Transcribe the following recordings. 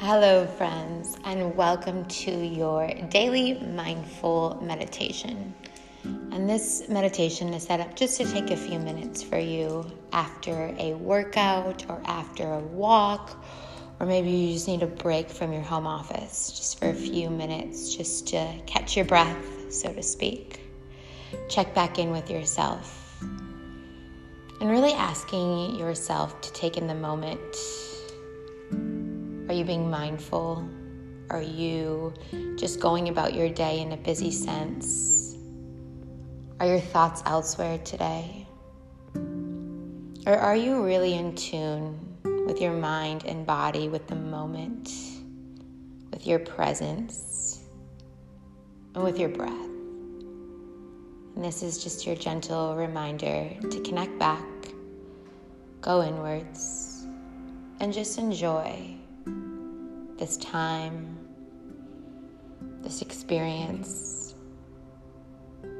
Hello, friends, and welcome to your daily mindful meditation. And this meditation is set up just to take a few minutes for you after a workout or after a walk, or maybe you just need a break from your home office just for a few minutes just to catch your breath, so to speak. Check back in with yourself and really asking yourself to take in the moment are you being mindful? Are you just going about your day in a busy sense? Are your thoughts elsewhere today? Or are you really in tune with your mind and body, with the moment, with your presence, and with your breath? And this is just your gentle reminder to connect back, go inwards, and just enjoy this time, this experience,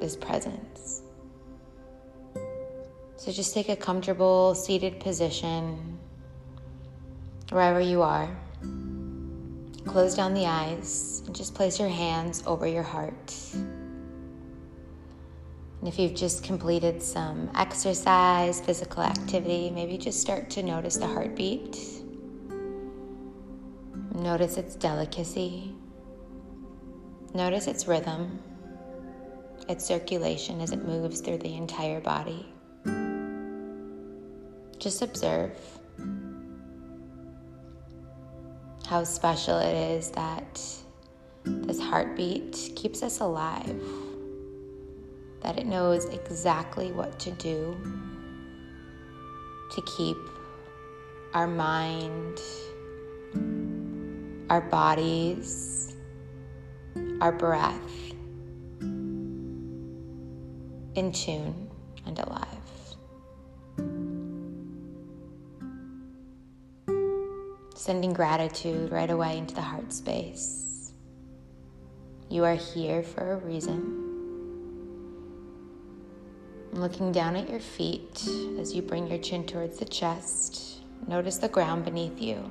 this presence. So just take a comfortable seated position wherever you are. Close down the eyes and just place your hands over your heart. And if you've just completed some exercise, physical activity, maybe just start to notice the heartbeat Notice its delicacy. Notice its rhythm, its circulation as it moves through the entire body. Just observe how special it is that this heartbeat keeps us alive, that it knows exactly what to do to keep our mind our bodies, our breath in tune and alive. Sending gratitude right away into the heart space. You are here for a reason. Looking down at your feet as you bring your chin towards the chest, notice the ground beneath you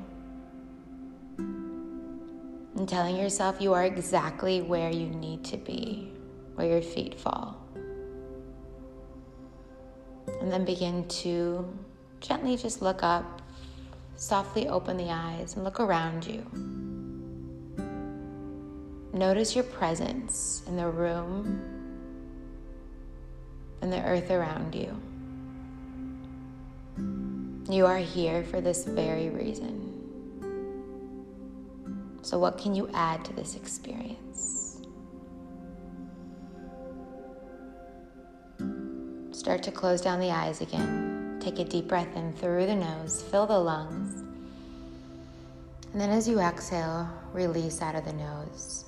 and telling yourself you are exactly where you need to be, where your feet fall. And then begin to gently just look up, softly open the eyes, and look around you. Notice your presence in the room and the earth around you. You are here for this very reason. So, what can you add to this experience? Start to close down the eyes again. Take a deep breath in through the nose, fill the lungs. And then, as you exhale, release out of the nose.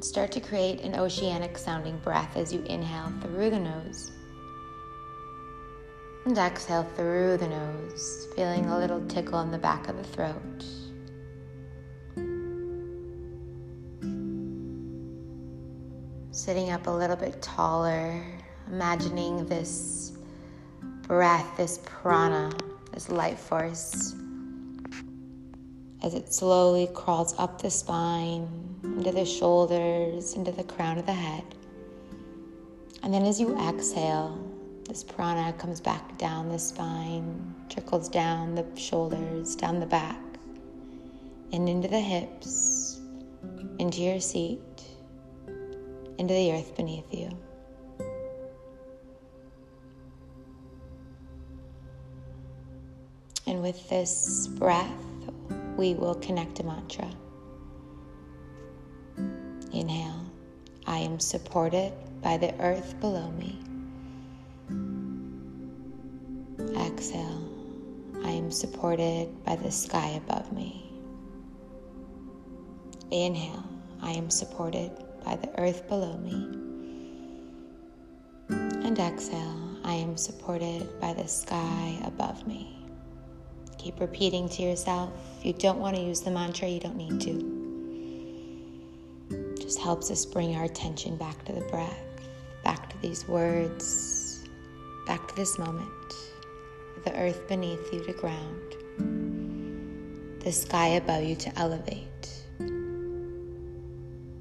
Start to create an oceanic sounding breath as you inhale through the nose. And exhale through the nose, feeling a little tickle in the back of the throat. Sitting up a little bit taller, imagining this breath, this prana, this life force, as it slowly crawls up the spine, into the shoulders, into the crown of the head. And then as you exhale, this prana comes back down the spine, trickles down the shoulders, down the back, and into the hips, into your seat, into the earth beneath you. And with this breath, we will connect a mantra. Inhale, I am supported by the earth below me. Exhale, I am supported by the sky above me. Inhale, I am supported by the earth below me. And exhale, I am supported by the sky above me. Keep repeating to yourself. You don't want to use the mantra, you don't need to. Just helps us bring our attention back to the breath, back to these words, back to this moment the earth beneath you to ground. the sky above you to elevate.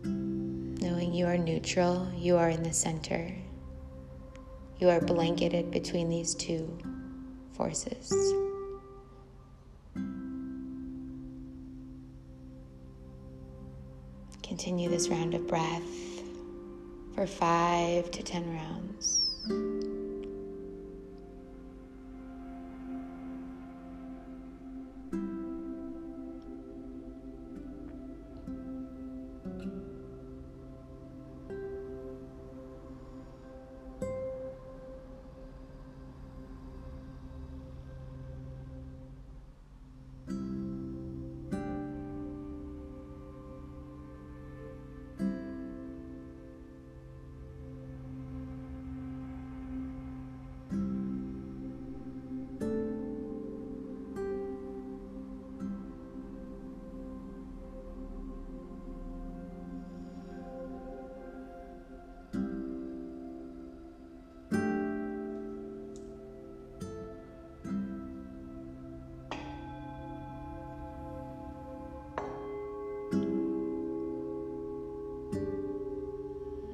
Knowing you are neutral, you are in the center. You are blanketed between these two forces. Continue this round of breath for five to ten rounds.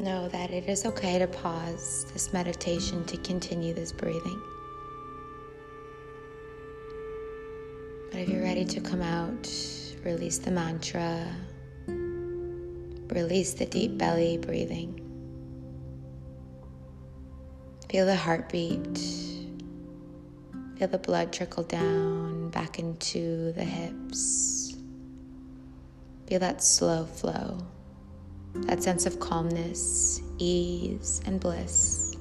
Know that it is okay to pause this meditation to continue this breathing. But if you're ready to come out, release the mantra, release the deep belly breathing. Feel the heartbeat, feel the blood trickle down back into the hips. Feel that slow flow that sense of calmness, ease, and bliss.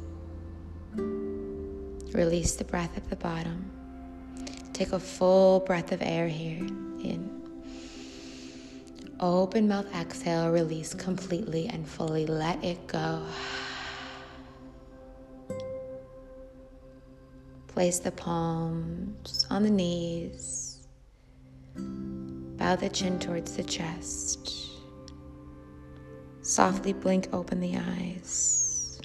Release the breath at the bottom. Take a full breath of air here. In. Open mouth exhale, release completely and fully. Let it go. Place the palms on the knees. Bow the chin towards the chest. Softly blink open the eyes,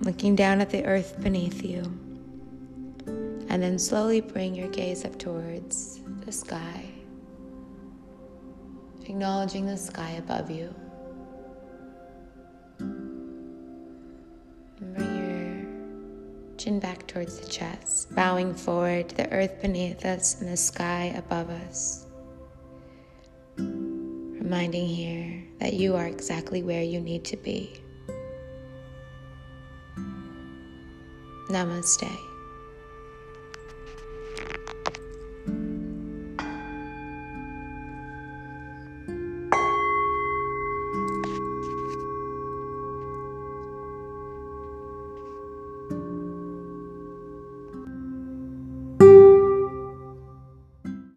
looking down at the earth beneath you. And then slowly bring your gaze up towards the sky, acknowledging the sky above you. And bring your chin back towards the chest, bowing forward to the earth beneath us and the sky above us reminding here that you are exactly where you need to be. Namaste.